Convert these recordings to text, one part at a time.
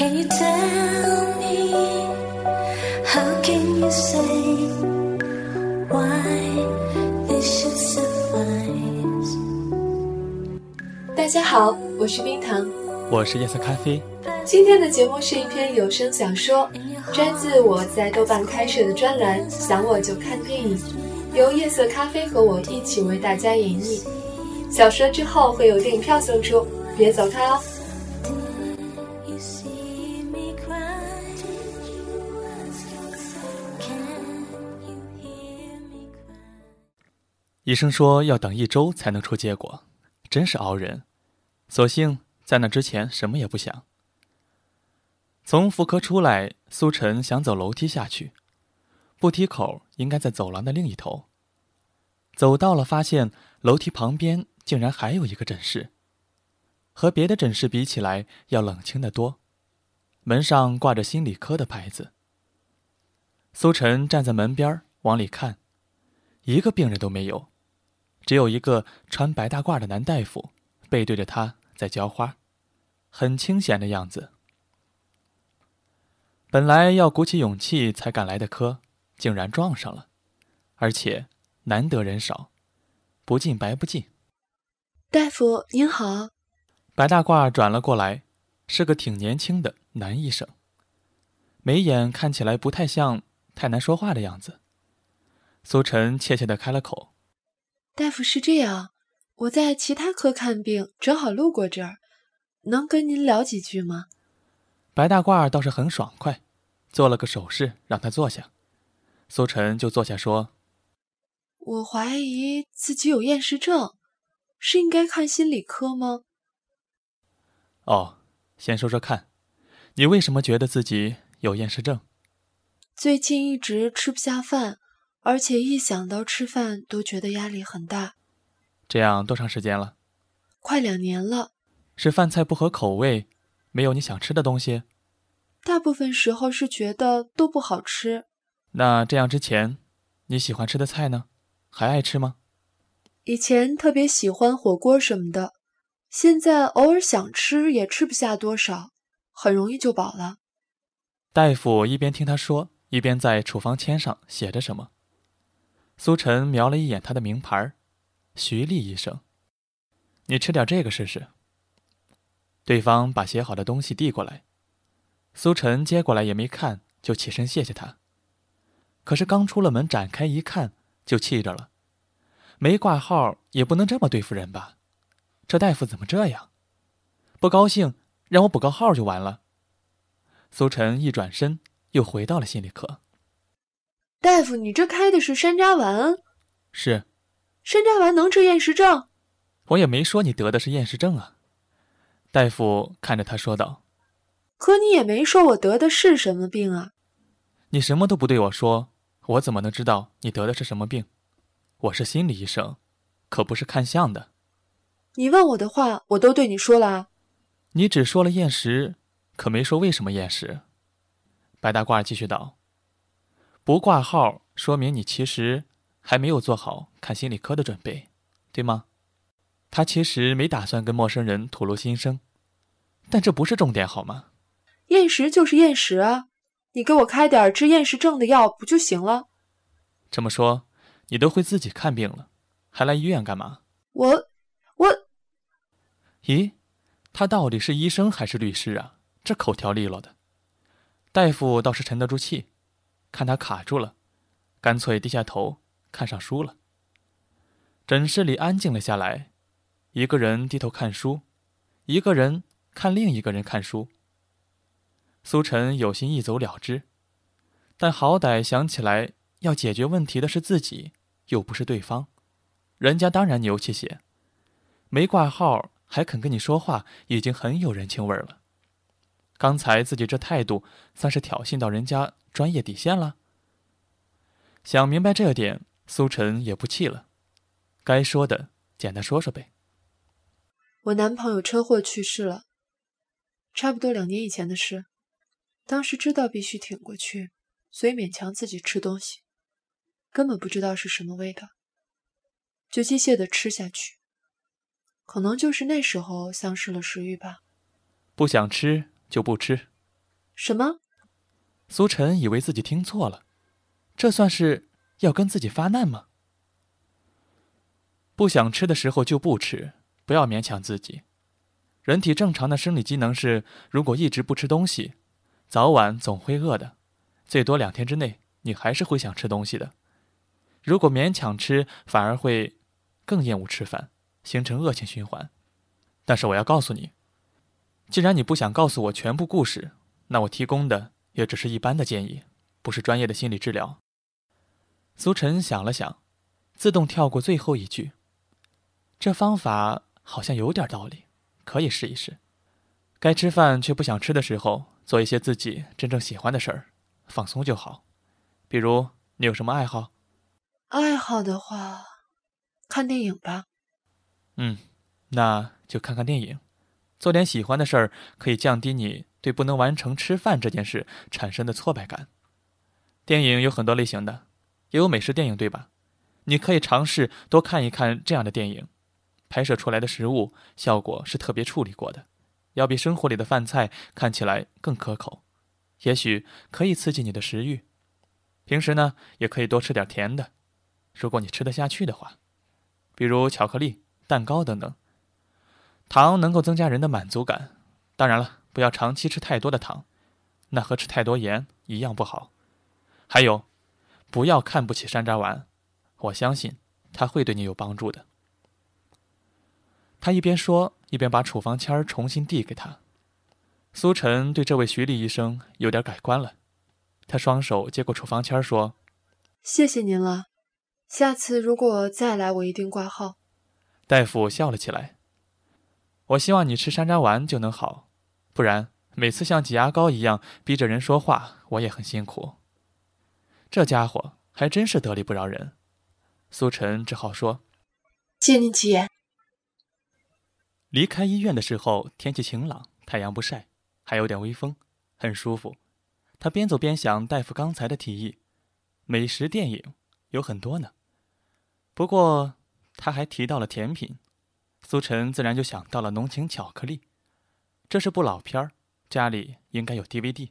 Can you tell me how can you say 好，我是冰糖。我是夜色咖啡，今天的节目是一篇有声小说，摘自我在豆瓣开设的专栏“想我就看电影”，由夜色咖啡和我一起为大家演绎。小说之后会有电影票送出，别走开哦。医生说要等一周才能出结果，真是熬人。索性在那之前什么也不想。从妇科出来，苏晨想走楼梯下去，步梯口应该在走廊的另一头。走到了，发现楼梯旁边竟然还有一个诊室，和别的诊室比起来要冷清得多。门上挂着心理科的牌子。苏晨站在门边往里看，一个病人都没有，只有一个穿白大褂的男大夫背对着他在浇花，很清闲的样子。本来要鼓起勇气才赶来的科，竟然撞上了，而且难得人少，不进白不进。大夫您好，白大褂转了过来，是个挺年轻的男医生，眉眼看起来不太像太难说话的样子。苏晨怯怯的开了口大夫是这样，我在其他科看病，正好路过这儿，能跟您聊几句吗？白大褂倒是很爽快，做了个手势让他坐下。苏晨就坐下说我怀疑自己有厌食症，是应该看心理科吗？：“哦，先说说看，你为什么觉得自己有厌食症？最近一直吃不下饭，而且一想到吃饭都觉得压力很大，这样多长时间了？快两年了。是饭菜不合口味，没有你想吃的东西？大部分时候是觉得都不好吃。那这样之前，你喜欢吃的菜呢？还爱吃吗？以前特别喜欢火锅什么的，现在偶尔想吃也吃不下多少，很容易就饱了。大夫一边听他说，一边在处方签上写着什么。苏晨瞄了一眼他的名牌儿，徐丽医生。你吃点这个试试。对方把写好的东西递过来，苏晨接过来也没看，就起身谢谢他。可是刚出了门，展开一看，就气着了。没挂号也不能这么对付人吧？这大夫怎么这样？不高兴让我补个号就完了。苏晨一转身，又回到了心理科。大夫，你这开的是山楂丸，是，山楂丸能治厌食症？我也没说你得的是厌食症啊。大夫看着他说道可你也没说我得的是什么病啊。：“你什么都不对我说，我怎么能知道你得的是什么病？我是心理医生，可不是看相的。你问我的话，我都对你说了啊。你只说了厌食，可没说为什么厌食。”白大褂继续道：“不挂号，说明你其实还没有做好看心理科的准备，对吗？”他其实没打算跟陌生人吐露心声，但这不是重点，好吗？厌食就是厌食啊，你给我开点治厌食症的药不就行了？这么说，你都会自己看病了，还来医院干嘛？我我咦，他到底是医生还是律师啊？这口条利落的。大夫倒是沉得住气，看他卡住了，干脆低下头看上书了。诊室里安静了下来，一个人低头看书，一个人看另一个人看书。苏晨有心一走了之，但好歹想起来要解决问题的是自己，又不是对方，人家当然牛气些。没挂号还肯跟你说话，已经很有人情味了。刚才自己这态度，算是挑衅到人家专业底线了。想明白这点，苏晨也不气了，该说的简单说说呗。我男朋友车祸去世了，差不多两年以前的事。当时知道必须挺过去，所以勉强自己吃东西，根本不知道是什么味道，就机械的吃下去。可能就是那时候丧失了食欲吧。不想吃就不吃。什么？苏晨以为自己听错了，这算是要跟自己发难吗？不想吃的时候就不吃，不要勉强自己。人体正常的生理机能是，如果一直不吃东西，早晚总会饿的，最多两天之内你还是会想吃东西的。如果勉强吃，反而会更厌恶吃饭，形成恶性循环。但是我要告诉你，既然你不想告诉我全部故事，那我提供的也只是一般的建议，不是专业的心理治疗。苏晨想了想，自动跳过最后一句。这方法好像有点道理，可以试一试。该吃饭却不想吃的时候，做一些自己真正喜欢的事儿，放松就好。比如，你有什么爱好？爱好的话，看电影吧。嗯，那就看看电影，做点喜欢的事儿，可以降低你对不能完成吃饭这件事产生的挫败感。电影有很多类型的，也有美食电影，对吧？你可以尝试多看一看这样的电影。拍摄出来的食物效果是特别处理过的，要比生活里的饭菜看起来更可口，也许可以刺激你的食欲。平时呢，也可以多吃点甜的，如果你吃得下去的话，比如巧克力、蛋糕等等。糖能够增加人的满足感，当然了，不要长期吃太多的糖，那和吃太多盐一样不好。还有，不要看不起山楂丸，我相信他会对你有帮助的。他一边说，一边把处方签儿重新递给他。苏晨对这位徐丽医生有点改观了，他双手接过处方签儿说：“谢谢您了，下次如果再来，我一定挂号。”大夫笑了起来：“我希望你吃山楂丸就能好，不然每次像挤牙膏一样逼着人说话，我也很辛苦。”这家伙还真是得理不饶人。苏晨只好说：“借您吉言。”离开医院的时候，天气晴朗，太阳不晒，还有点微风，很舒服。他边走边想大夫刚才的提议，美食电影有很多呢。不过他还提到了甜品，苏晨自然就想到了浓情巧克力。这是部老片儿，家里应该有 DVD。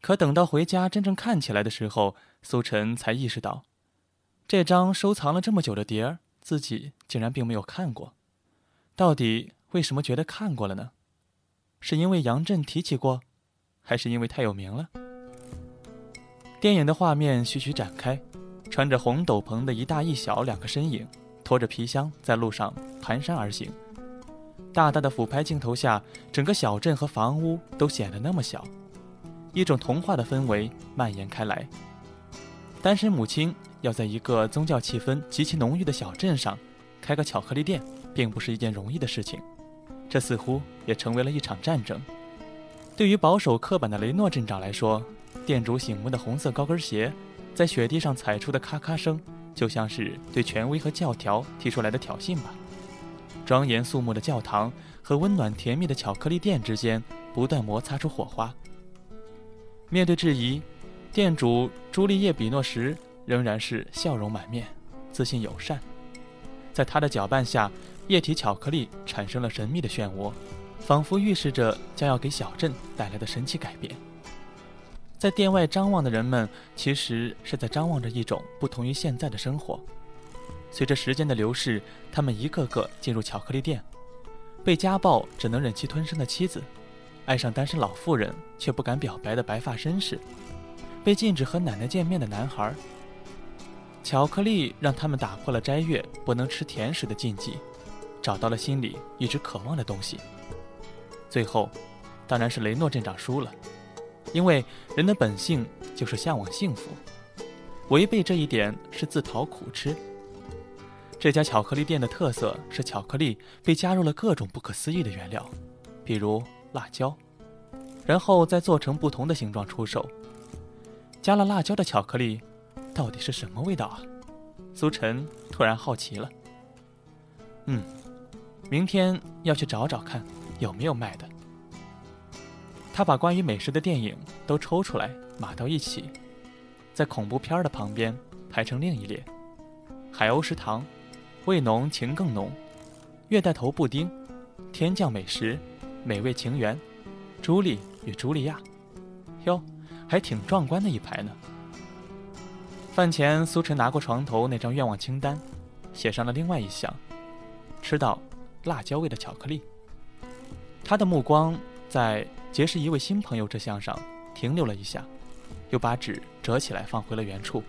可等到回家真正看起来的时候，苏晨才意识到，这张收藏了这么久的碟儿，自己竟然并没有看过。到底为什么觉得看过了呢？是因为杨震提起过，还是因为太有名了？电影的画面徐徐展开，穿着红斗篷的一大一小两个身影，拖着皮箱在路上蹒跚而行。大大的俯拍镜头下，整个小镇和房屋都显得那么小，一种童话的氛围蔓延开来。单身母亲要在一个宗教气氛极其浓郁的小镇上开个巧克力店。并不是一件容易的事情，这似乎也成为了一场战争。对于保守刻板的雷诺镇长来说，店主醒目的红色高跟鞋在雪地上踩出的咔咔声，就像是对权威和教条提出来的挑衅吧。庄严肃穆的教堂和温暖甜蜜的巧克力店之间不断摩擦出火花。面对质疑，店主朱丽叶·比诺什仍然是笑容满面，自信友善。在他的搅拌下。液体巧克力产生了神秘的漩涡，仿佛预示着将要给小镇带来的神奇改变。在店外张望的人们，其实是在张望着一种不同于现在的生活。随着时间的流逝，他们一个个进入巧克力店，被家暴只能忍气吞声的妻子，爱上单身老妇人却不敢表白的白发绅士，被禁止和奶奶见面的男孩。巧克力让他们打破了斋月不能吃甜食的禁忌。找到了心里一直渴望的东西。最后，当然是雷诺镇长输了，因为人的本性就是向往幸福，违背这一点是自讨苦吃。这家巧克力店的特色是巧克力被加入了各种不可思议的原料，比如辣椒，然后再做成不同的形状出售。加了辣椒的巧克力，到底是什么味道啊？苏晨突然好奇了。嗯，明天要去找找看有没有卖的。他把关于美食的电影都抽出来码到一起，在恐怖片的旁边排成另一列：海鸥食堂、味浓情更浓、月带头布丁、天降美食、美味情缘、朱莉与茱莉亚。哟，还挺壮观的一排呢。饭前，苏晨拿过床头那张愿望清单，写上了另外一项：吃到辣椒味的巧克力。他的目光在。结识一位新朋友这项上停留了一下，又把纸折起来放回了原处。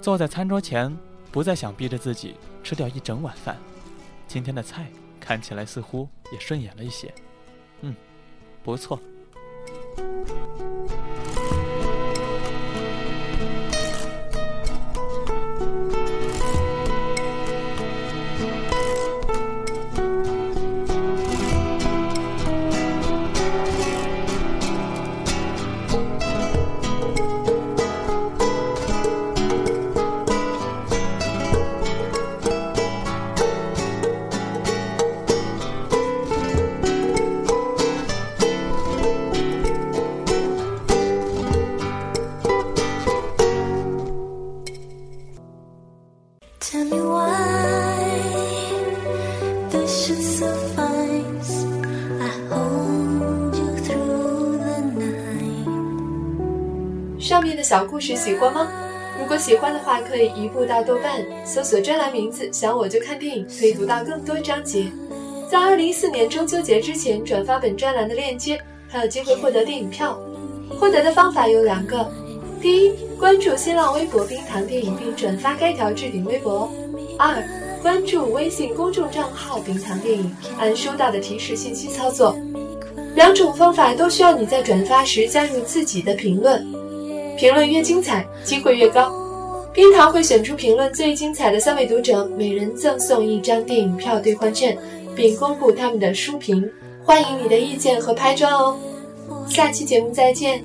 坐在餐桌前，不再想逼着自己吃掉一整碗饭。今天的菜看起来似乎也顺眼了一些，嗯，不错。上面的小故事喜欢吗？如果喜欢的话，可以移步到豆瓣搜索专栏名字“想我就看电影”，可以读到更多章节。在二零一四年中秋节之前转发本专栏的链接，还有机会获得电影票。获得的方法有两个：第一，关注新浪微博“冰糖电影”并转发该条置顶微博；二，关注微信公众账号“冰糖电影”，按收到的提示信息操作。两种方法都需要你在转发时加入自己的评论。评论越精彩，机会越高。冰糖会选出评论最精彩的三位读者，每人赠送一张电影票兑换券，并公布他们的书评。欢迎你的意见和拍照哦！下期节目再见。